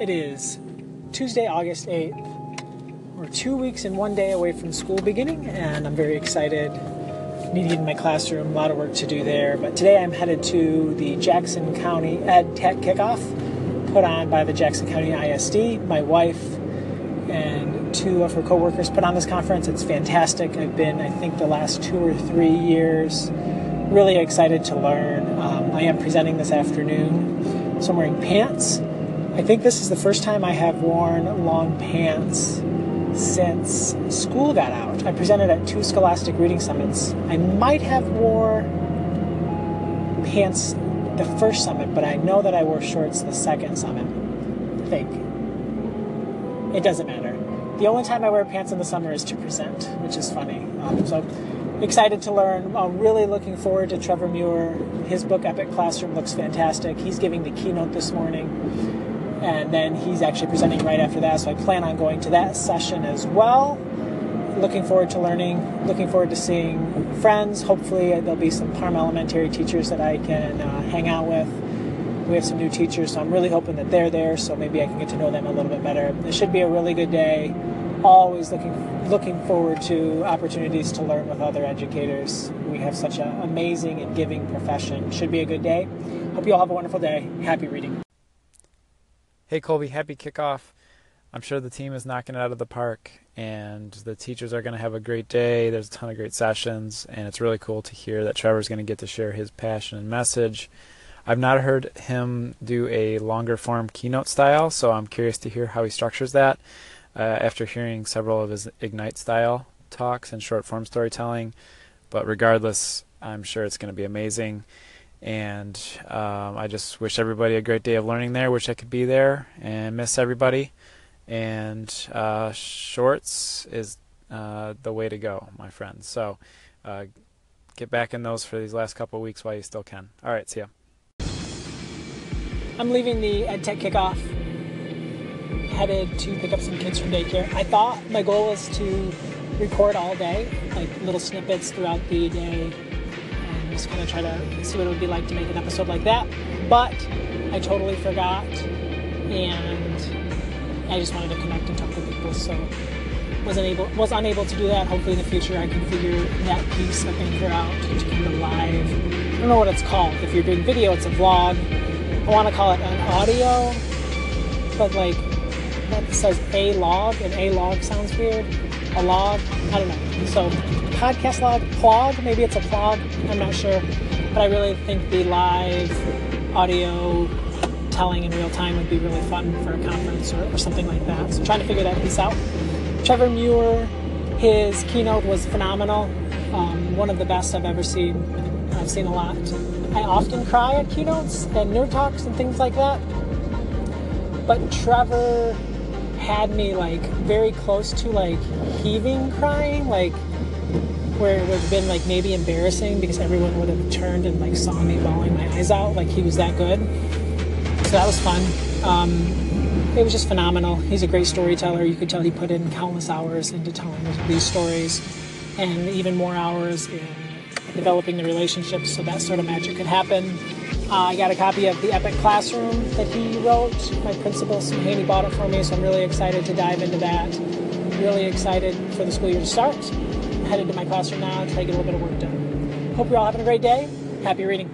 It is Tuesday, August 8th. We're two weeks and one day away from school beginning, and I'm very excited. Needed in my classroom, a lot of work to do there. But today I'm headed to the Jackson County Ed Tech Kickoff put on by the Jackson County ISD. My wife and two of her coworkers put on this conference. It's fantastic. I've been, I think, the last two or three years really excited to learn. Um, I am presenting this afternoon, so I'm wearing pants. I think this is the first time I have worn long pants since school got out. I presented at two Scholastic Reading Summits. I might have wore pants the first summit, but I know that I wore shorts the second summit. I think. It doesn't matter. The only time I wear pants in the summer is to present, which is funny. Um, so excited to learn. I'm really looking forward to Trevor Muir. His book Epic Classroom looks fantastic. He's giving the keynote this morning, and then he's actually presenting right after that. So I plan on going to that session as well. Looking forward to learning. Looking forward to seeing friends. Hopefully, there'll be some Parma Elementary teachers that I can uh, hang out with. We have some new teachers, so I'm really hoping that they're there, so maybe I can get to know them a little bit better. It should be a really good day always looking looking forward to opportunities to learn with other educators. We have such an amazing and giving profession. Should be a good day. Hope you all have a wonderful day. Happy reading. Hey Colby, happy kickoff. I'm sure the team is knocking it out of the park and the teachers are going to have a great day. There's a ton of great sessions and it's really cool to hear that Trevor's going to get to share his passion and message. I've not heard him do a longer form keynote style, so I'm curious to hear how he structures that uh, after hearing several of his Ignite style talks and short form storytelling. But regardless, I'm sure it's going to be amazing. And um, I just wish everybody a great day of learning there. Wish I could be there and miss everybody. And uh, shorts is uh, the way to go, my friends. So uh, get back in those for these last couple weeks while you still can. All right, see ya. I'm leaving the EdTech kickoff headed to pick up some kids from daycare. I thought my goal was to record all day, like little snippets throughout the day, just kind of try to see what it would be like to make an episode like that. But I totally forgot, and I just wanted to connect and talk to people, so wasn't able was unable to do that. Hopefully in the future I can figure that piece of Anchor out to kind of live. I don't know what it's called. If you're doing video, it's a vlog. I want to call it an audio, but like that says a log, and a log sounds weird. A log, I don't know. So podcast log, plog, maybe it's a plog. I'm not sure, but I really think the live audio telling in real time would be really fun for a conference or, or something like that. So trying to figure that piece out. Trevor Muir, his keynote was phenomenal. Um, one of the best I've ever seen. I've seen a lot. I often cry at keynotes and nerd talks and things like that. But Trevor had me like very close to like heaving crying, like where it would have been like maybe embarrassing because everyone would have turned and like saw me bawling my eyes out. Like he was that good. So that was fun. Um, it was just phenomenal. He's a great storyteller. You could tell he put in countless hours into telling these stories and even more hours in developing the relationships so that sort of magic could happen. Uh, I got a copy of the Epic Classroom that he wrote. My principal, Haney, bought it for me, so I'm really excited to dive into that. Really excited for the school year to start. I'm headed to my classroom now, try to get a little bit of work done. Hope you're all having a great day. Happy reading.